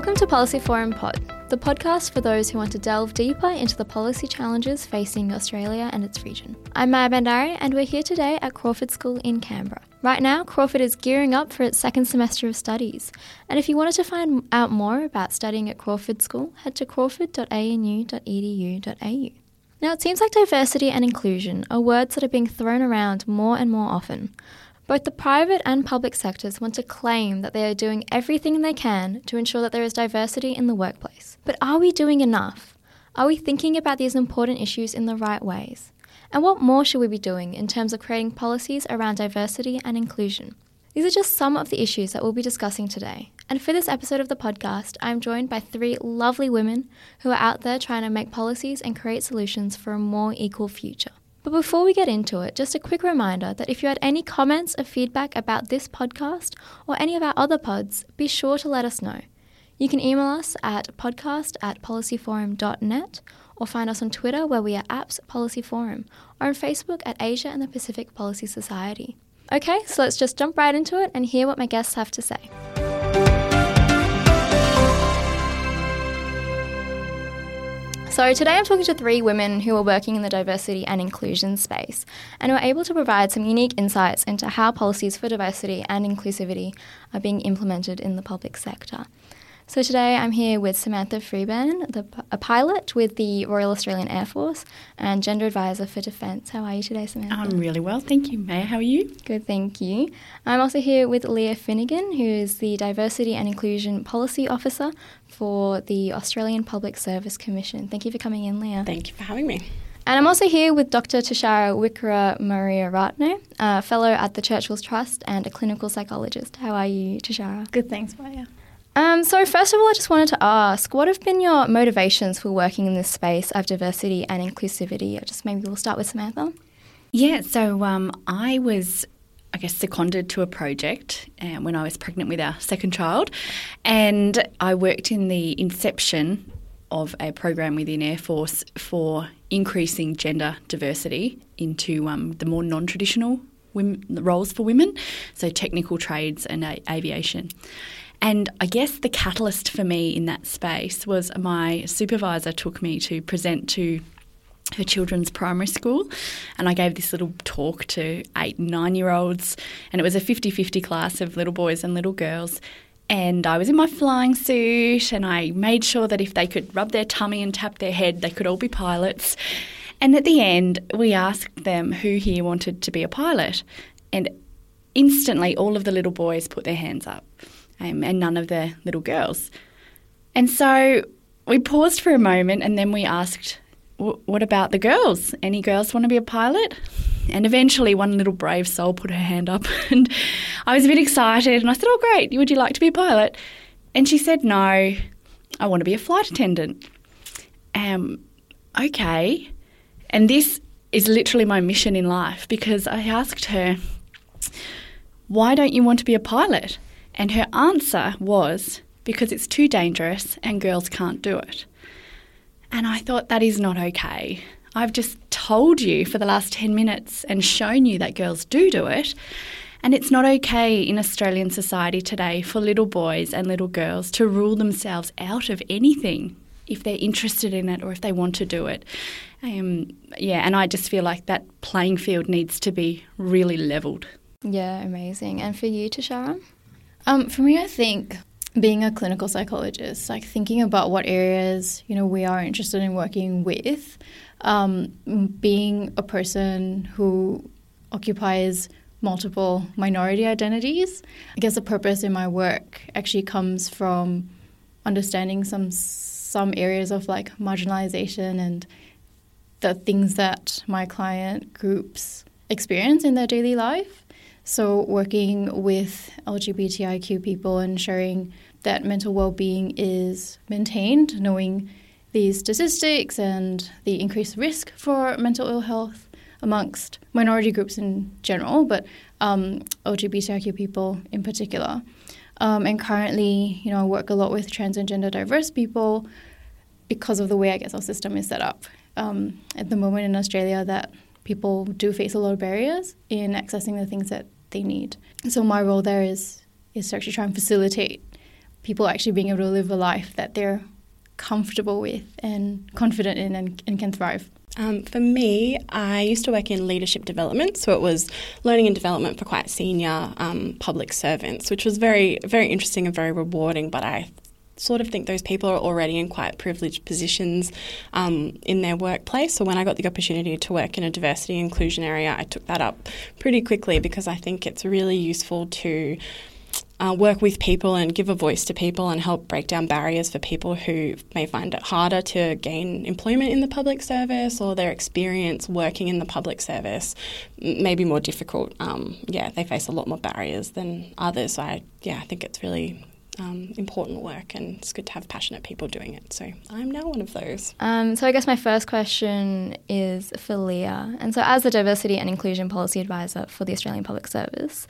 Welcome to Policy Forum Pod, the podcast for those who want to delve deeper into the policy challenges facing Australia and its region. I'm Maya Bandari, and we're here today at Crawford School in Canberra. Right now, Crawford is gearing up for its second semester of studies, and if you wanted to find out more about studying at Crawford School, head to crawford.anu.edu.au. Now, it seems like diversity and inclusion are words that are being thrown around more and more often. Both the private and public sectors want to claim that they are doing everything they can to ensure that there is diversity in the workplace. But are we doing enough? Are we thinking about these important issues in the right ways? And what more should we be doing in terms of creating policies around diversity and inclusion? These are just some of the issues that we'll be discussing today. And for this episode of the podcast, I'm joined by three lovely women who are out there trying to make policies and create solutions for a more equal future. But before we get into it, just a quick reminder that if you had any comments or feedback about this podcast or any of our other pods, be sure to let us know. You can email us at podcast at policyforum.net or find us on Twitter where we are APPS Policy Forum or on Facebook at Asia and the Pacific Policy Society. Okay, so let's just jump right into it and hear what my guests have to say. So, today I'm talking to three women who are working in the diversity and inclusion space and who are able to provide some unique insights into how policies for diversity and inclusivity are being implemented in the public sector. So, today I'm here with Samantha Freeburn, the, a pilot with the Royal Australian Air Force and Gender Advisor for Defence. How are you today, Samantha? I'm really well, thank you. Maya, how are you? Good, thank you. I'm also here with Leah Finnegan, who is the Diversity and Inclusion Policy Officer for the Australian Public Service Commission. Thank you for coming in, Leah. Thank you for having me. And I'm also here with Dr. Tushara Wickrah Maria Ratne, a fellow at the Churchill's Trust and a clinical psychologist. How are you, Tushara? Good, thanks, Maya. Um, so, first of all, I just wanted to ask what have been your motivations for working in this space of diversity and inclusivity? Just maybe we'll start with Samantha. Yeah, so um, I was, I guess, seconded to a project uh, when I was pregnant with our second child, and I worked in the inception of a program within Air Force for increasing gender diversity into um, the more non traditional roles for women, so technical trades and aviation. And I guess the catalyst for me in that space was my supervisor took me to present to her children's primary school. And I gave this little talk to eight and nine year olds and it was a 50-50 class of little boys and little girls. And I was in my flying suit. And I made sure that if they could rub their tummy and tap their head they could all be pilots. And at the end we asked them who here wanted to be a pilot. And instantly all of the little boys put their hands up um, and none of the little girls. And so we paused for a moment and then we asked, what about the girls? Any girls want to be a pilot? And eventually, one little brave soul put her hand up, and I was a bit excited. And I said, Oh, great, would you like to be a pilot? And she said, No, I want to be a flight attendant. Um, okay. And this is literally my mission in life because I asked her, Why don't you want to be a pilot? And her answer was because it's too dangerous and girls can't do it. And I thought that is not okay. I've just told you for the last 10 minutes and shown you that girls do do it. And it's not okay in Australian society today for little boys and little girls to rule themselves out of anything if they're interested in it or if they want to do it. Um, yeah, and I just feel like that playing field needs to be really levelled. Yeah, amazing. And for you, Tushara? Um, for me, I think being a clinical psychologist, like thinking about what areas you know we are interested in working with, um, being a person who occupies multiple minority identities. I guess the purpose in my work actually comes from understanding some some areas of like marginalization and the things that my client groups experience in their daily life. So, working with LGBTIQ people and ensuring that mental well being is maintained, knowing these statistics and the increased risk for mental ill health amongst minority groups in general, but um, LGBTIQ people in particular. Um, and currently, you know, I work a lot with trans and gender diverse people because of the way I guess our system is set up um, at the moment in Australia that people do face a lot of barriers in accessing the things that they need. So my role there is is to actually try and facilitate people actually being able to live a life that they're comfortable with and confident in and, and can thrive. Um, for me, I used to work in leadership development, so it was learning and development for quite senior um, public servants, which was very, very interesting and very rewarding. But I sort of think those people are already in quite privileged positions um, in their workplace. So when I got the opportunity to work in a diversity inclusion area, I took that up pretty quickly because I think it's really useful to uh, work with people and give a voice to people and help break down barriers for people who may find it harder to gain employment in the public service or their experience working in the public service may be more difficult. Um, yeah, they face a lot more barriers than others. So I, yeah, I think it's really um, important work and it's good to have passionate people doing it. So I'm now one of those. Um, so I guess my first question is for Leah. And so, as the Diversity and Inclusion Policy Advisor for the Australian Public Service,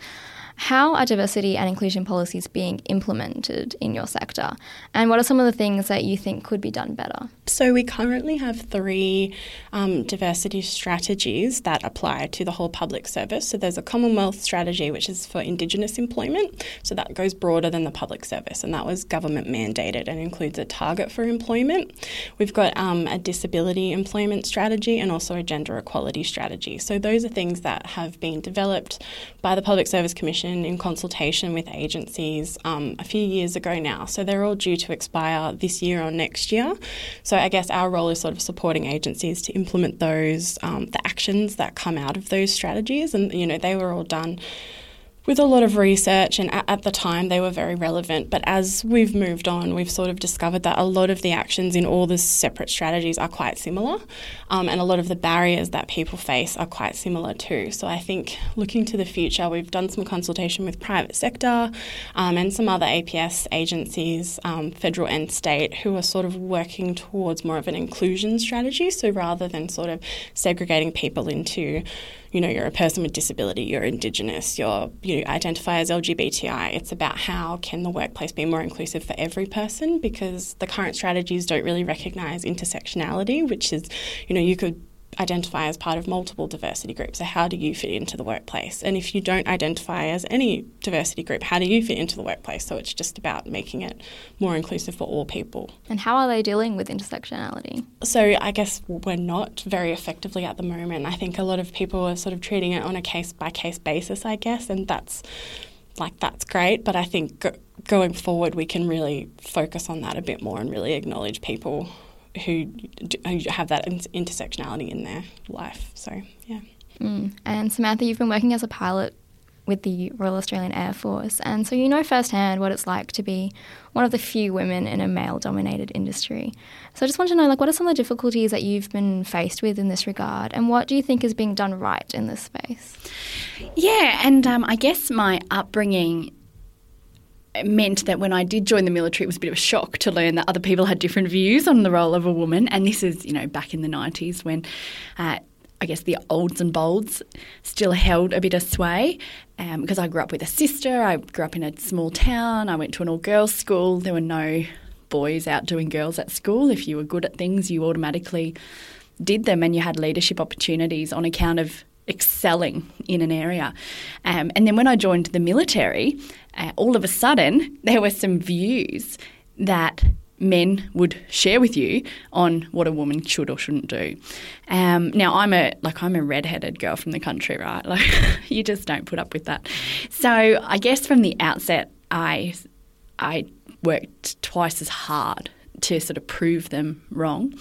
how are diversity and inclusion policies being implemented in your sector? And what are some of the things that you think could be done better? So, we currently have three um, diversity strategies that apply to the whole public service. So, there's a Commonwealth strategy, which is for Indigenous employment. So, that goes broader than the public service, and that was government mandated and includes a target for employment. We've got um, a disability employment strategy and also a gender equality strategy. So, those are things that have been developed by the Public Service Commission in consultation with agencies um, a few years ago now. So they're all due to expire this year or next year. So I guess our role is sort of supporting agencies to implement those, um, the actions that come out of those strategies. And, you know, they were all done with a lot of research, and at, the time they were very relevant. But as we've moved on, we've sort of discovered that a lot of the actions in all the separate strategies are quite similar, um, and a lot of the barriers that people face are quite similar too. So I think looking to the future, we've done some consultation with private sector um, and some other APS agencies, um, federal and state, who are sort of working towards more of an inclusion strategy. So rather than sort of segregating people into you know, you're a person with disability, you're Indigenous, you're, you identify as LGBTI. It's about how can the workplace be more inclusive for every person because the current strategies don't really recognise intersectionality, which is, you know, you could identify as part of multiple diversity groups. So, how do you fit into the workplace? And if you don't identify as any diversity group, how do you fit into the workplace? So, it's just about making it more inclusive for all people. And how are they dealing with intersectionality? So, I guess we're not very effectively at the moment. I think a lot of people are sort of treating it on a case by case basis, I guess, and that's like that's great. But I think go- going forward, we can really focus on that a bit more and really acknowledge people who, who have that intersectionality in their life. So, yeah. Mm. And Samantha, you've been working as a pilot with the Royal Australian Air Force, and so you know firsthand what it's like to be one of the few women in a male-dominated industry. So I just want to know, like, what are some of the difficulties that you've been faced with in this regard, and what do you think is being done right in this space? Yeah, and um, I guess my upbringing meant that when I did join the military, it was a bit of a shock to learn that other people had different views on the role of a woman. And this is, you know, back in the 90s when uh, I guess the olds and bolds still held a bit of sway. Um, because I grew up with a sister, I grew up in a small town, I went to an all girls school. There were no boys outdoing girls at school. If you were good at things, you automatically did them and you had leadership opportunities on account of excelling in an area. Um, and then when I joined the military, uh, all of a sudden there were some views that men would share with you on what a woman should or shouldn't do. Um, now I'm a like I'm a redheaded girl from the country, right? Like you just don't put up with that. So I guess from the outset, I I worked twice as hard to sort of prove them wrong.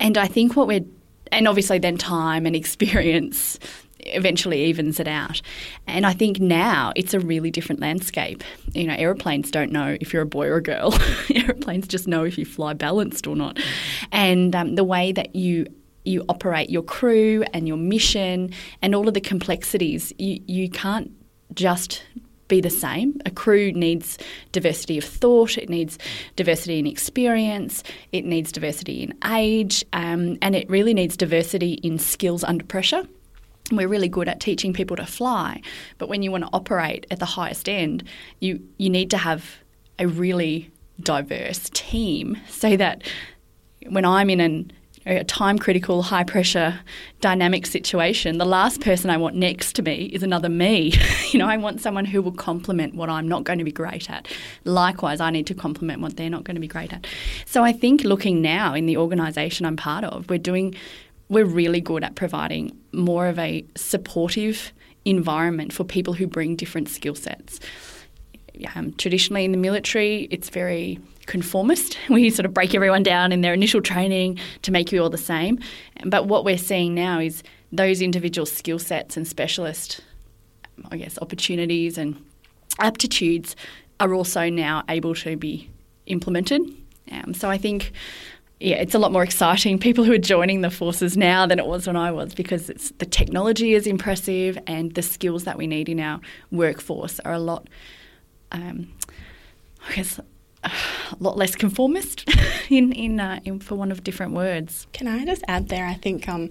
And I think what we're and obviously then time and experience eventually evens it out. And I think now it's a really different landscape. You know, aeroplanes don't know if you're a boy or a girl. aeroplanes just know if you fly balanced or not. And um, the way that you you operate your crew and your mission and all of the complexities, you, you can't just be the same. A crew needs diversity of thought, it needs diversity in experience, it needs diversity in age, um, and it really needs diversity in skills under pressure. We're really good at teaching people to fly, but when you want to operate at the highest end, you, you need to have a really diverse team so that when I'm in an a time critical, high pressure, dynamic situation, the last person I want next to me is another me. you know, I want someone who will complement what I'm not going to be great at. Likewise, I need to complement what they're not going to be great at. So I think looking now in the organisation I'm part of, we're doing, we're really good at providing more of a supportive environment for people who bring different skill sets. Um, traditionally in the military, it's very conformist. We sort of break everyone down in their initial training to make you all the same. But what we're seeing now is those individual skill sets and specialist, I guess, opportunities and aptitudes are also now able to be implemented. Um, so I think, yeah, it's a lot more exciting. People who are joining the forces now than it was when I was because the technology is impressive and the skills that we need in our workforce are a lot. Um, I guess a lot less conformist in in, uh, in for one of different words. Can I just add there? I think um,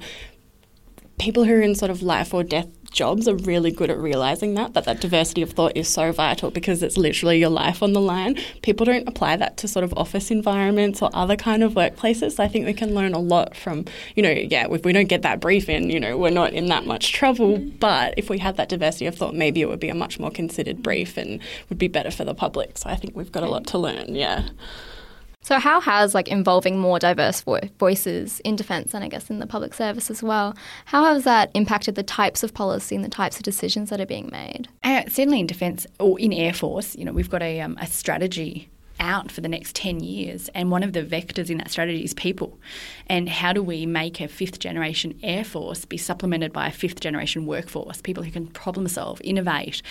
people who are in sort of life or death jobs are really good at realizing that that that diversity of thought is so vital because it's literally your life on the line. People don't apply that to sort of office environments or other kind of workplaces. So I think we can learn a lot from, you know, yeah, if we don't get that brief in, you know, we're not in that much trouble. Mm-hmm. But if we had that diversity of thought, maybe it would be a much more considered brief and would be better for the public. So I think we've got a lot to learn. Yeah. So, how has like involving more diverse vo- voices in defence and I guess in the public service as well, how has that impacted the types of policy and the types of decisions that are being made? Uh, certainly in defence or in Air Force, you know, we've got a, um, a strategy out for the next 10 years. And one of the vectors in that strategy is people. And how do we make a fifth generation Air Force be supplemented by a fifth generation workforce, people who can problem solve, innovate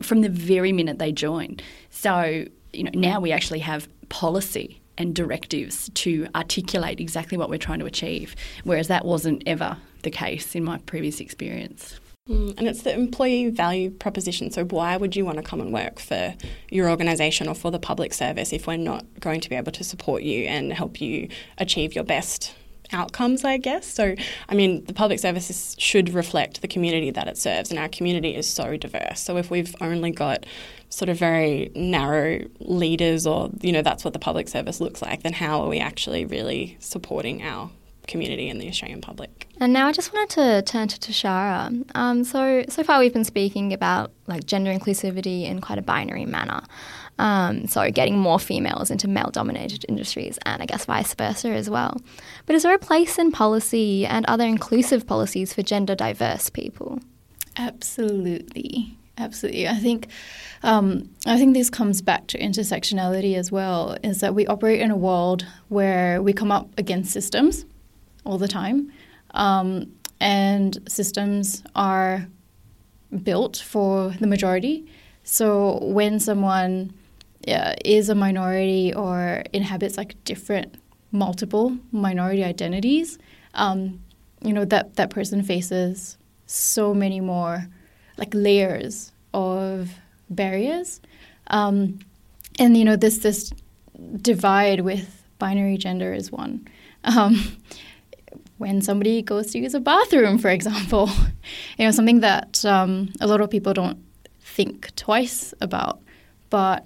from the very minute they join? So, you know, now we actually have policy and directives to articulate exactly what we're trying to achieve, whereas that wasn't ever the case in my previous experience. Mm, and it's the employee value proposition. So, why would you want to come and work for your organisation or for the public service if we're not going to be able to support you and help you achieve your best outcomes, I guess. So, I mean, the public services should reflect the community that it serves, and our community is so diverse. So, if we've only got sort of very narrow leaders, or, you know, that's what the public service looks like, then how are we actually really supporting our community and the Australian public. And now I just wanted to turn to Tushara. Um, so so far we've been speaking about like gender inclusivity in quite a binary manner. Um, so getting more females into male-dominated industries, and I guess vice versa as well. But is there a place in policy and other inclusive policies for gender diverse people? Absolutely, absolutely. I think um, I think this comes back to intersectionality as well. Is that we operate in a world where we come up against systems all the time, um, and systems are built for the majority. So when someone is a minority or inhabits like different multiple minority identities, um, you know that that person faces so many more like layers of barriers, um, and you know this this divide with binary gender is one. Um, when somebody goes to use a bathroom, for example, you know something that um, a lot of people don't think twice about, but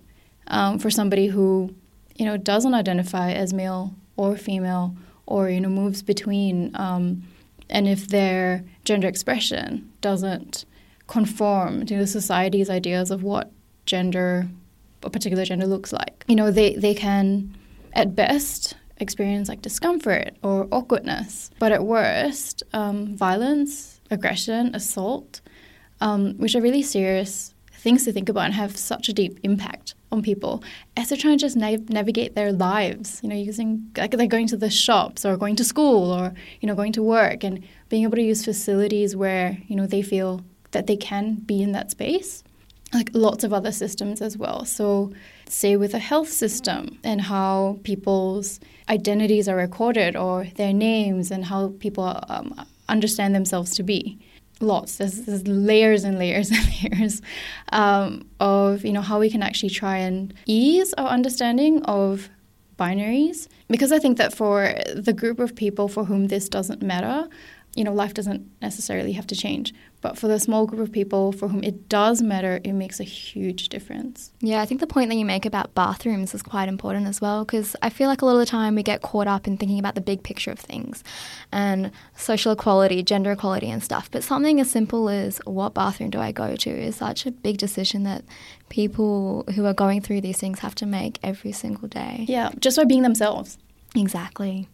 um, for somebody who you know doesn't identify as male or female or you know moves between um, and if their gender expression doesn't conform to society's ideas of what gender a particular gender looks like you know they, they can at best experience like discomfort or awkwardness but at worst um, violence aggression assault um, which are really serious things to think about and have such a deep impact on people as they're trying to just na- navigate their lives. You know, using like they're going to the shops or going to school or you know going to work and being able to use facilities where you know they feel that they can be in that space. Like lots of other systems as well. So, say with a health system and how people's identities are recorded or their names and how people um, understand themselves to be lots. There's, there's, layers and layers and layers um, of you know how we can actually try and ease our understanding of binaries because I think that for the group of people for whom this doesn't matter, you know, life doesn't necessarily have to change. But for the small group of people for whom it does matter, it makes a huge difference. Yeah, I think the point that you make about bathrooms is quite important as well because I feel like a lot of the time we get caught up in thinking about the big picture of things and social equality, gender equality, and stuff. But something as simple as what bathroom do I go to is such a big decision that people who are going through these things have to make every single day. Yeah, just by being themselves. Exactly.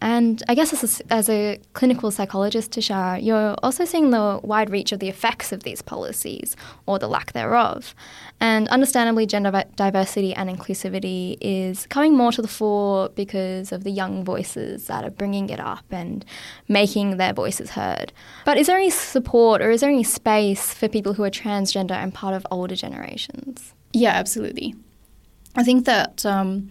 And I guess as a, as a clinical psychologist, Tushara, you're also seeing the wide reach of the effects of these policies or the lack thereof. And understandably, gender diversity and inclusivity is coming more to the fore because of the young voices that are bringing it up and making their voices heard. But is there any support or is there any space for people who are transgender and part of older generations? Yeah, absolutely. I think that um,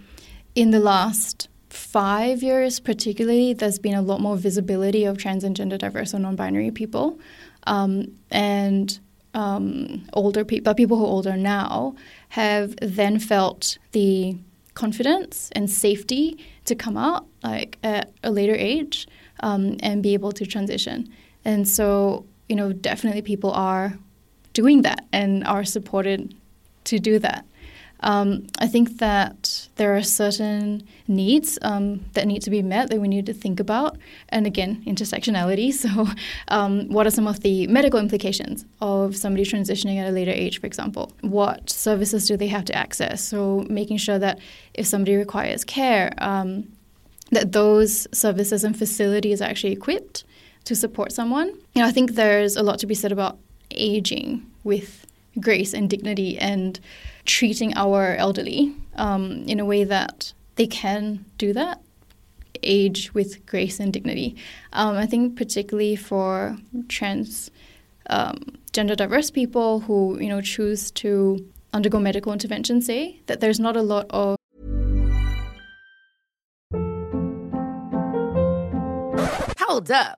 in the last five years, particularly, there's been a lot more visibility of trans and gender diverse or non binary people. Um, and um, older people, people who are older now, have then felt the confidence and safety to come out like at a later age um, and be able to transition. And so, you know, definitely people are doing that and are supported to do that. Um, I think that there are certain needs um, that need to be met that we need to think about. And again, intersectionality. So, um, what are some of the medical implications of somebody transitioning at a later age, for example? What services do they have to access? So, making sure that if somebody requires care, um, that those services and facilities are actually equipped to support someone. You know, I think there's a lot to be said about aging with grace and dignity and treating our elderly um, in a way that they can do that, age with grace and dignity. Um, I think particularly for trans, um, gender diverse people who you know choose to undergo medical intervention, say that there's not a lot of Hold up.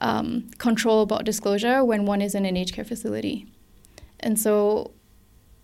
um, control about disclosure when one is in an aged care facility. And so,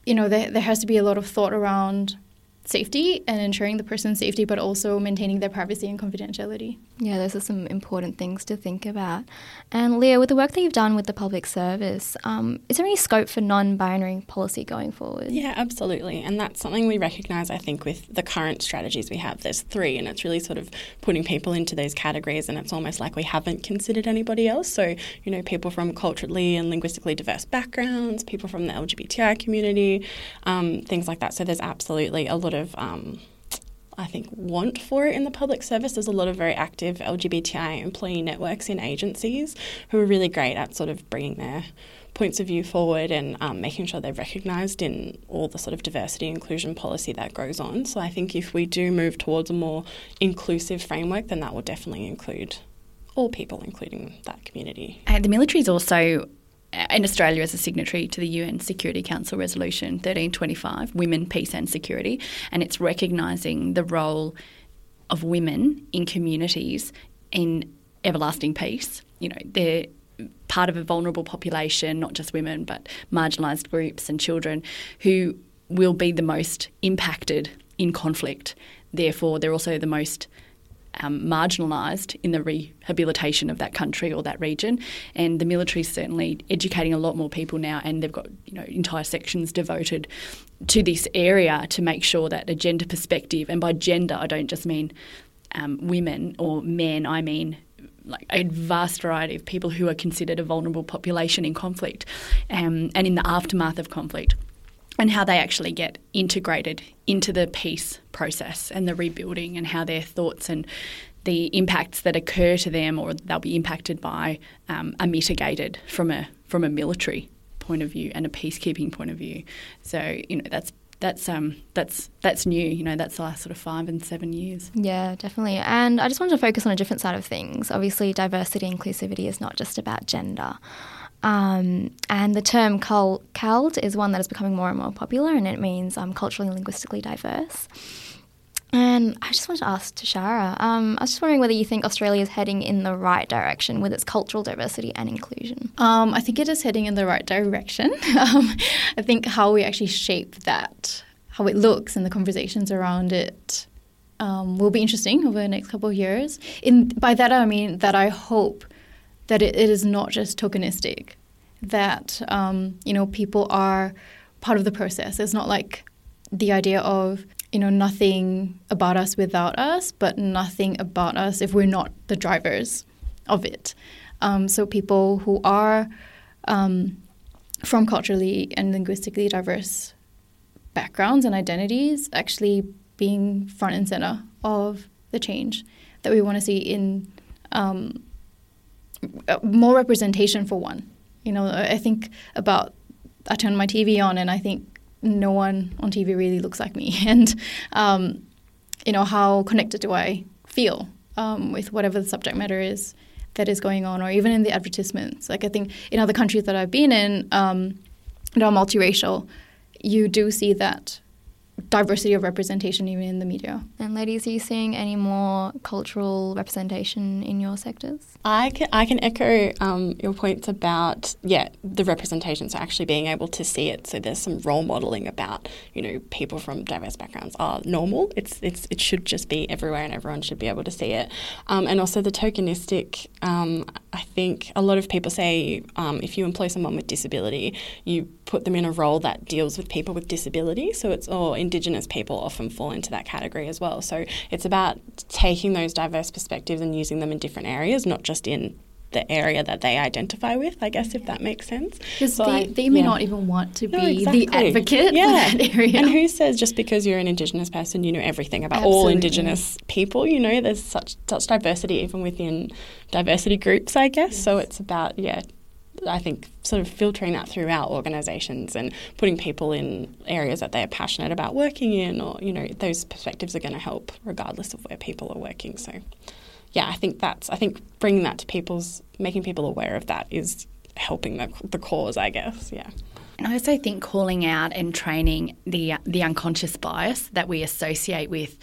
you know, there, there has to be a lot of thought around safety and ensuring the person's safety, but also maintaining their privacy and confidentiality. Yeah, those are some important things to think about. And Leah, with the work that you've done with the public service, um, is there any scope for non binary policy going forward? Yeah, absolutely. And that's something we recognise, I think, with the current strategies we have. There's three, and it's really sort of putting people into those categories, and it's almost like we haven't considered anybody else. So, you know, people from culturally and linguistically diverse backgrounds, people from the LGBTI community, um, things like that. So, there's absolutely a lot of um, I think, want for it in the public service. There's a lot of very active LGBTI employee networks in agencies who are really great at sort of bringing their points of view forward and um, making sure they're recognised in all the sort of diversity inclusion policy that goes on. So I think if we do move towards a more inclusive framework, then that will definitely include all people, including that community. The military is also in Australia as a signatory to the UN Security Council Resolution 1325, Women, Peace and Security, and it's recognising the role of women in communities in everlasting peace. You know, they're part of a vulnerable population, not just women, but marginalised groups and children who will be the most impacted in conflict. Therefore, they're also the most um, marginalised in the rehabilitation of that country or that region. And the military is certainly educating a lot more people now, and they've got you know entire sections devoted to this area to make sure that a gender perspective, and by gender I don't just mean um, women or men, I mean like a vast variety of people who are considered a vulnerable population in conflict um, and in the aftermath of conflict and how they actually get integrated into the peace process and the rebuilding and how their thoughts and the impacts that occur to them or they'll be impacted by um, are mitigated from a from a military point of view and a peacekeeping point of view. So you know that's that's um that's that's new. You know that's the last sort of five and seven years. Yeah, definitely. And I just wanted to focus on a different side of things. Obviously, diversity inclusivity is not just about gender. Um, and the term CALD is one that is becoming more and more popular, and it means um, culturally and linguistically diverse. And I just wanted to ask Tushara, um, I was just wondering whether you think Australia is heading in the right direction with its cultural diversity and inclusion. Um, I think it is heading in the right direction. um, I think how we actually shape that, how it looks, and the conversations around it um, will be interesting over the next couple of years. In by that I mean that I hope that it, it is not just tokenistic, that um, you know people are part of the process. It's not like the idea of you know nothing about us without us, but nothing about us if we're not the drivers of it. Um, so people who are um, from culturally and linguistically diverse backgrounds and identities actually being front and center of the change that we want to see in um, more representation for one. You know, I think about I turn my TV on and I think no one on TV really looks like me, and um, you know how connected do I feel um, with whatever the subject matter is that is going on, or even in the advertisements. Like I think in other countries that I've been in, um, that are multiracial, you do see that diversity of representation even in the media. And ladies, are you seeing any more cultural representation in your sectors? I can, I can echo um, your points about yeah the representation, so actually being able to see it. So there's some role modelling about you know people from diverse backgrounds are normal. It's it's it should just be everywhere, and everyone should be able to see it. Um, and also the tokenistic. Um, I think a lot of people say um, if you employ someone with disability, you put them in a role that deals with people with disability. So it's all Indigenous people often fall into that category as well. So it's about taking those diverse perspectives and using them in different areas, not just in the area that they identify with, I guess, if that makes sense. Because so they, they may yeah. not even want to be no, exactly. the advocate yeah. for that area. And who says just because you're an Indigenous person, you know everything about Absolutely. all Indigenous people? You know, there's such such diversity even within diversity groups, I guess. Yes. So it's about, yeah, I think sort of filtering that throughout organisations and putting people in areas that they are passionate about working in, or you know, those perspectives are going to help regardless of where people are working. So, yeah, I think that's I think bringing that to people's making people aware of that is helping the, the cause, I guess. Yeah. And I also think calling out and training the the unconscious bias that we associate with,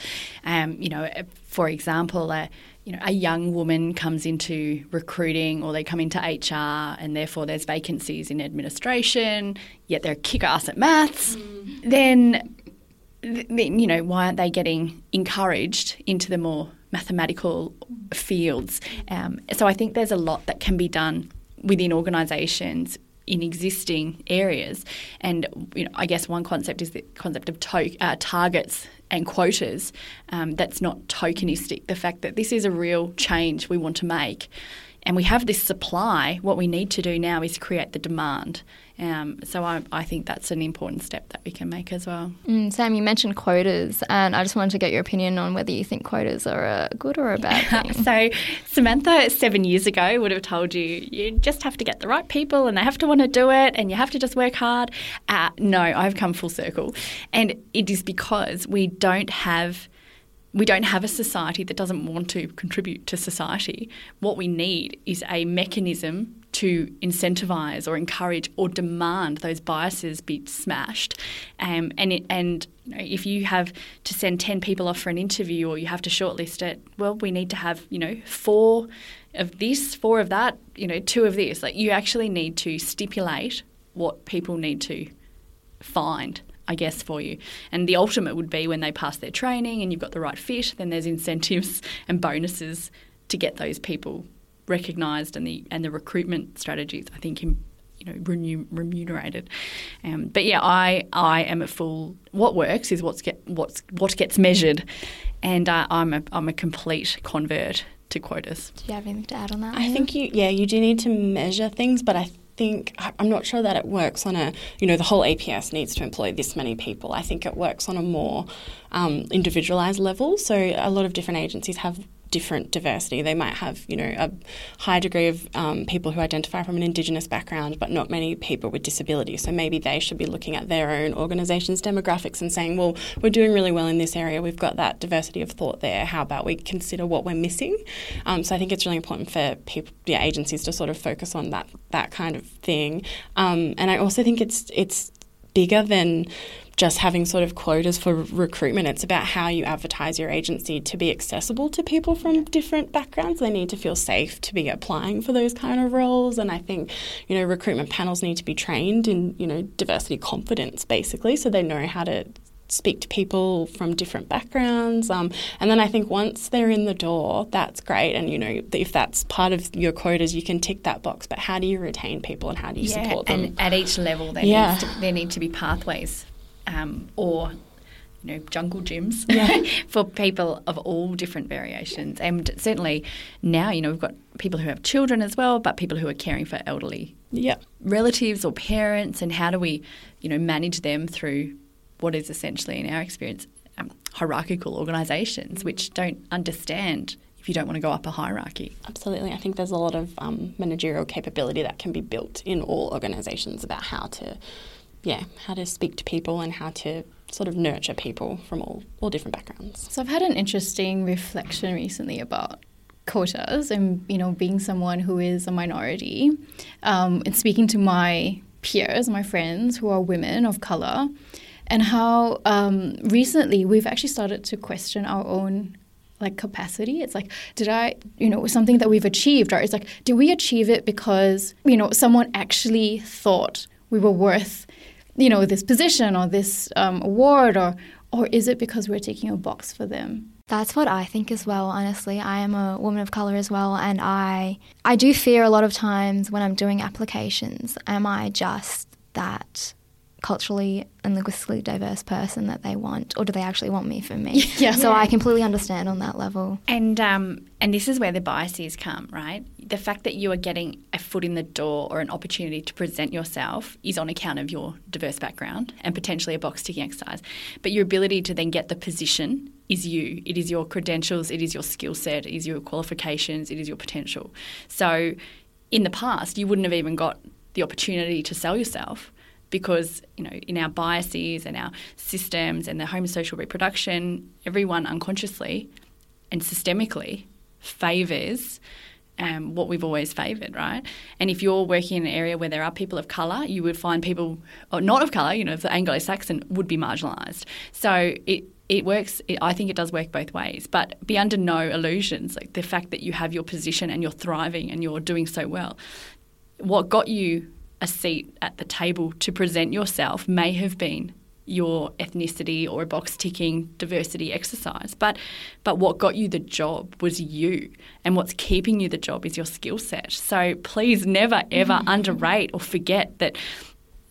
um, you know, for example, a you know, a young woman comes into recruiting or they come into HR and therefore there's vacancies in administration, yet they're kick ass at maths, mm. then, you know, why aren't they getting encouraged into the more mathematical fields? Um, so I think there's a lot that can be done within organisations in existing areas. And you know, I guess one concept is the concept of to- uh, targets and quotas um, that's not tokenistic. The fact that this is a real change we want to make. And we have this supply. What we need to do now is create the demand. Um, so I, I, think that's an important step that we can make as well. Mm, Sam, you mentioned quotas, and I just wanted to get your opinion on whether you think quotas are a good or a bad thing. so Samantha, seven years ago, would have told you you just have to get the right people, and they have to want to do it, and you have to just work hard. Uh, no, I've come full circle, and it is because we don't have we don't have a society that doesn't want to contribute to society. What we need is a mechanism to incentivise or encourage or demand those biases be smashed. Um, and it, and you know, if you have to send 10 people off for an interview or you have to shortlist it, well, we need to have, you know, four of this, four of that, you know, two of this. Like you actually need to stipulate what people need to find I guess, for you. And the ultimate would be when they pass their training and you've got the right fit, then there's incentives and bonuses to get those people recognised and the and the recruitment strategies. I think you know remunerated. Um, but yeah, I I am a full. What works is what's get what's what gets measured, and uh, I'm a I'm a complete convert to quotas. Do you have anything to add on that? I think you yeah you do need to measure things, but I think I'm not sure that it works on a you know the whole APS needs to employ this many people. I think it works on a more um, individualized level. So a lot of different agencies have different diversity. They might have, you know, a high degree of um, people who identify from an Indigenous background, but not many people with disability. So maybe they should be looking at their own organisation's demographics and saying, well, we're doing really well in this area. We've got that diversity of thought there. How about we consider what we're missing? Um, so I think it's really important for people, yeah, agencies to sort of focus on that that kind of thing. Um, and I also think it's it's bigger than just having sort of quotas for recruitment. It's about how you advertise your agency to be accessible to people from different backgrounds. They need to feel safe to be applying for those kind of roles. And I think, you know, recruitment panels need to be trained in, you know, diversity confidence basically, so they know how to speak to people from different backgrounds. Um, and then I think once they're in the door, that's great. And, you know, if that's part of your quotas, you can tick that box. But how do you retain people and how do you yeah, support them? And at each level, there, yeah. needs to, there need to be pathways um, or you know, jungle gyms yeah. for people of all different variations. And certainly now, you know, we've got people who have children as well, but people who are caring for elderly yep. relatives or parents. And how do we, you know, manage them through what is essentially, in our experience, um, hierarchical organisations which don't understand if you don't want to go up a hierarchy. Absolutely. I think there's a lot of um, managerial capability that can be built in all organisations about how to yeah, how to speak to people and how to sort of nurture people from all, all different backgrounds. So I've had an interesting reflection recently about quotas and you know being someone who is a minority um, and speaking to my peers, my friends who are women of color, and how um, recently we've actually started to question our own like capacity. It's like, did I, you know, something that we've achieved, or it's like, did we achieve it because you know someone actually thought we were worth you know, this position or this um, award, or or is it because we're taking a box for them? That's what I think as well, honestly. I am a woman of color as well and I I do fear a lot of times when I'm doing applications, am I just that culturally and linguistically diverse person that they want, or do they actually want me for me? yeah. So I completely understand on that level. And um, and this is where the biases come, right? The fact that you are getting a foot in the door or an opportunity to present yourself is on account of your diverse background and potentially a box ticking exercise. But your ability to then get the position is you. It is your credentials. It is your skill set. It is your qualifications. It is your potential. So in the past, you wouldn't have even got the opportunity to sell yourself because you know in our biases and our systems and the homosocial reproduction, everyone unconsciously and systemically favours um, what we've always favoured, right? And if you're working in an area where there are people of colour, you would find people not of colour, you know, the Anglo-Saxon would be marginalised. So it it works. It, I think it does work both ways. But be under no illusions. Like the fact that you have your position and you're thriving and you're doing so well. What got you a seat at the table to present yourself may have been your ethnicity or a box ticking diversity exercise. But but what got you the job was you. And what's keeping you the job is your skill set. So please never ever mm-hmm. underrate or forget that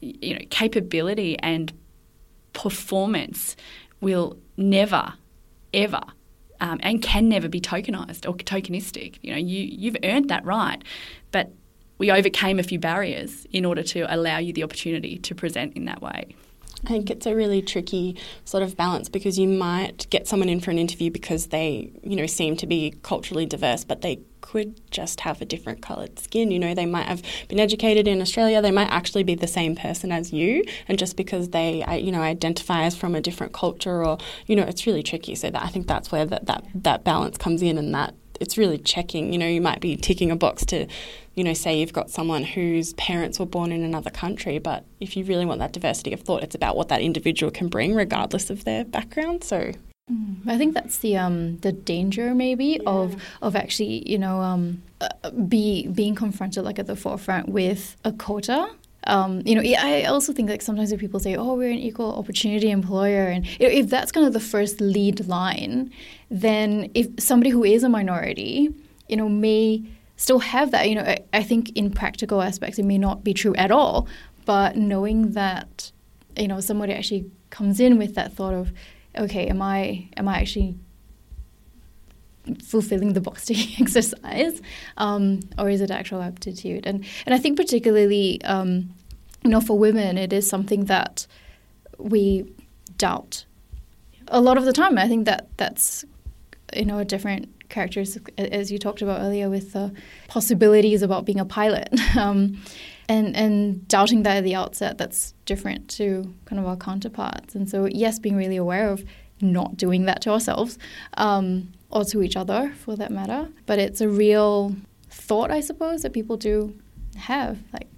you know capability and performance will never ever um, and can never be tokenized or tokenistic. You know, you you've earned that right, but we overcame a few barriers in order to allow you the opportunity to present in that way. I think it's a really tricky sort of balance because you might get someone in for an interview because they, you know, seem to be culturally diverse, but they could just have a different coloured skin. You know, they might have been educated in Australia. They might actually be the same person as you, and just because they, you know, identify as from a different culture, or you know, it's really tricky. So that I think that's where that that, that balance comes in, and that it's really checking. You know, you might be ticking a box to, you know, say you've got someone whose parents were born in another country, but if you really want that diversity of thought, it's about what that individual can bring, regardless of their background. So. Mm, I think that's the um, the danger maybe yeah. of of actually you know um, uh, be being confronted like at the forefront with a quota Um, you know, I also think like sometimes when people say, "Oh, we're an equal opportunity employer," and if that's kind of the first lead line, then if somebody who is a minority, you know, may still have that. You know, I, I think in practical aspects it may not be true at all, but knowing that, you know, somebody actually comes in with that thought of, okay, am I am I actually fulfilling the box ticking exercise, um, or is it actual aptitude? And and I think particularly, um, you know, for women, it is something that we doubt a lot of the time. I think that that's you know a different characteristic as you talked about earlier with the possibilities about being a pilot. Um, and, and doubting that at the outset, that's different to kind of our counterparts. And so, yes, being really aware of not doing that to ourselves, um, or to each other for that matter. But it's a real thought, I suppose, that people do have. Like,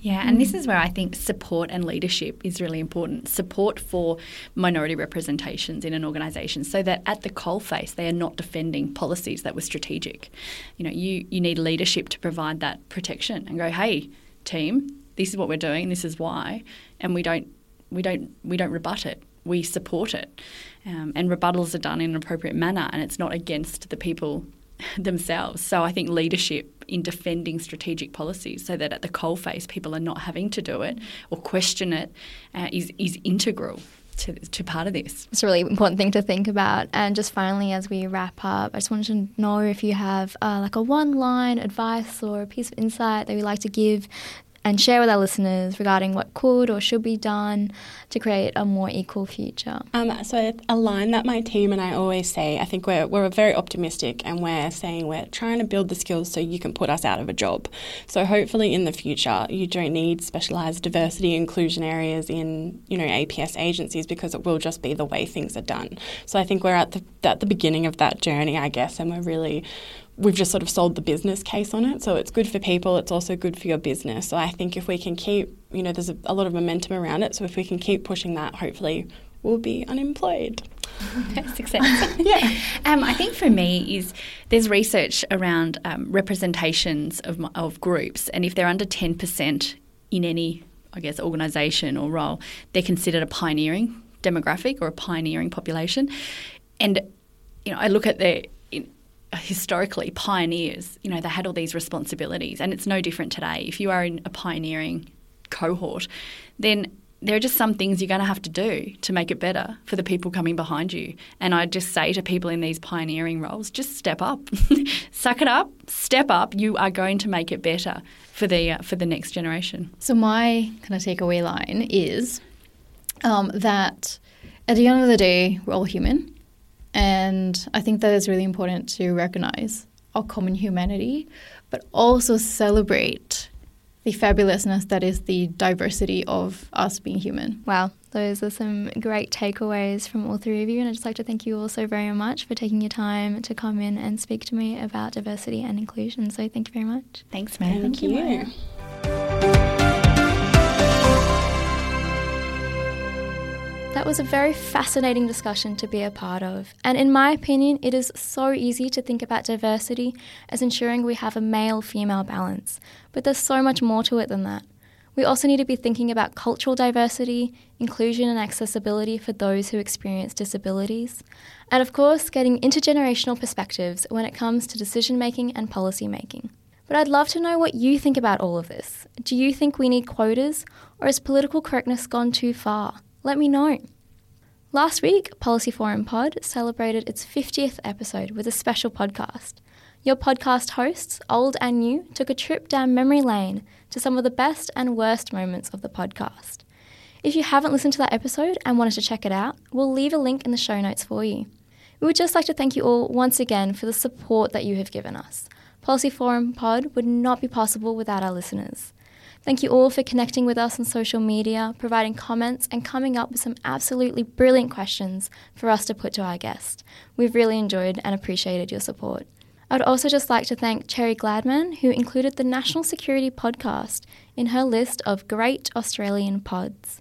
yeah, and this mm. is where I think support and leadership is really important. Support for minority representations in an organisation so that at the coalface they are not defending policies that were strategic. You know, you, you need leadership to provide that protection and go, hey, team, this is what we're doing, this is why, and we don't we don't we don't rebut it we support it. Um, and rebuttals are done in an appropriate manner and it's not against the people themselves. So I think leadership in defending strategic policies so that at the coalface people are not having to do it or question it uh, is is integral. To, to part of this. It's a really important thing to think about. And just finally, as we wrap up, I just wanted to know if you have uh, like a one line advice or a piece of insight that you'd like to give and share with our listeners regarding what could or should be done to create a more equal future? Um, so, a line that my team and I always say, I think we're, we're very optimistic and we're saying we're trying to build the skills so you can put us out of a job. So, hopefully, in the future, you don't need specialised diversity inclusion areas in you know APS agencies because it will just be the way things are done. So, I think we're at the, at the beginning of that journey, I guess, and we're really we've just sort of sold the business case on it. So it's good for people, it's also good for your business. So I think if we can keep, you know, there's a, a lot of momentum around it. So if we can keep pushing that, hopefully we'll be unemployed. Success. yeah. Um, I think for me is there's research around um, representations of, of groups, and if they're under 10% in any, I guess, organisation or role, they're considered a pioneering demographic or a pioneering population. And you know, I look at the historically pioneers, you know, they had all these responsibilities, and it's no different today. If you are in a pioneering cohort, then there are just some things you're going to have to do to make it better for the people coming behind you. And I just say to people in these pioneering roles, just step up, suck it up, step up. You are going to make it better for the uh, for the next generation. So my kind of takeaway line is um, that at the end of the day, we're all human. And I think that is really important to recognize our common humanity, but also celebrate the fabulousness that is the diversity of us being human. Wow, those are some great takeaways from all three of you. And I'd just like to thank you all so very much for taking your time to come in and speak to me about diversity and inclusion. So thank you very much. Thanks, man. Thank, thank you. you. That was a very fascinating discussion to be a part of. And in my opinion, it is so easy to think about diversity as ensuring we have a male female balance. But there's so much more to it than that. We also need to be thinking about cultural diversity, inclusion, and accessibility for those who experience disabilities. And of course, getting intergenerational perspectives when it comes to decision making and policy making. But I'd love to know what you think about all of this. Do you think we need quotas, or has political correctness gone too far? Let me know. Last week, Policy Forum Pod celebrated its 50th episode with a special podcast. Your podcast hosts, old and new, took a trip down memory lane to some of the best and worst moments of the podcast. If you haven't listened to that episode and wanted to check it out, we'll leave a link in the show notes for you. We would just like to thank you all once again for the support that you have given us. Policy Forum Pod would not be possible without our listeners. Thank you all for connecting with us on social media, providing comments, and coming up with some absolutely brilliant questions for us to put to our guest. We've really enjoyed and appreciated your support. I would also just like to thank Cherry Gladman, who included the National Security Podcast in her list of great Australian pods.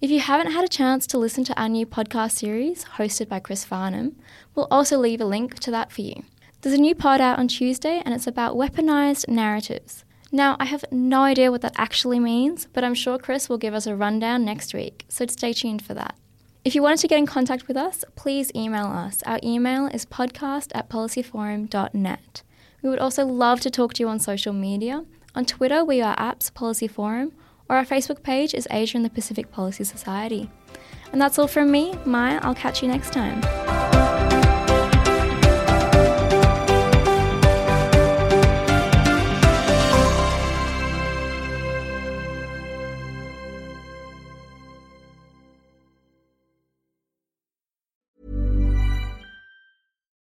If you haven't had a chance to listen to our new podcast series, hosted by Chris Farnham, we'll also leave a link to that for you. There's a new pod out on Tuesday, and it's about weaponized narratives Now, I have no idea what that actually means, but I'm sure Chris will give us a rundown next week, so stay tuned for that. If you wanted to get in contact with us, please email us. Our email is podcast at policyforum.net. We would also love to talk to you on social media. On Twitter, we are APPS Policy Forum, or our Facebook page is Asia and the Pacific Policy Society. And that's all from me, Maya. I'll catch you next time.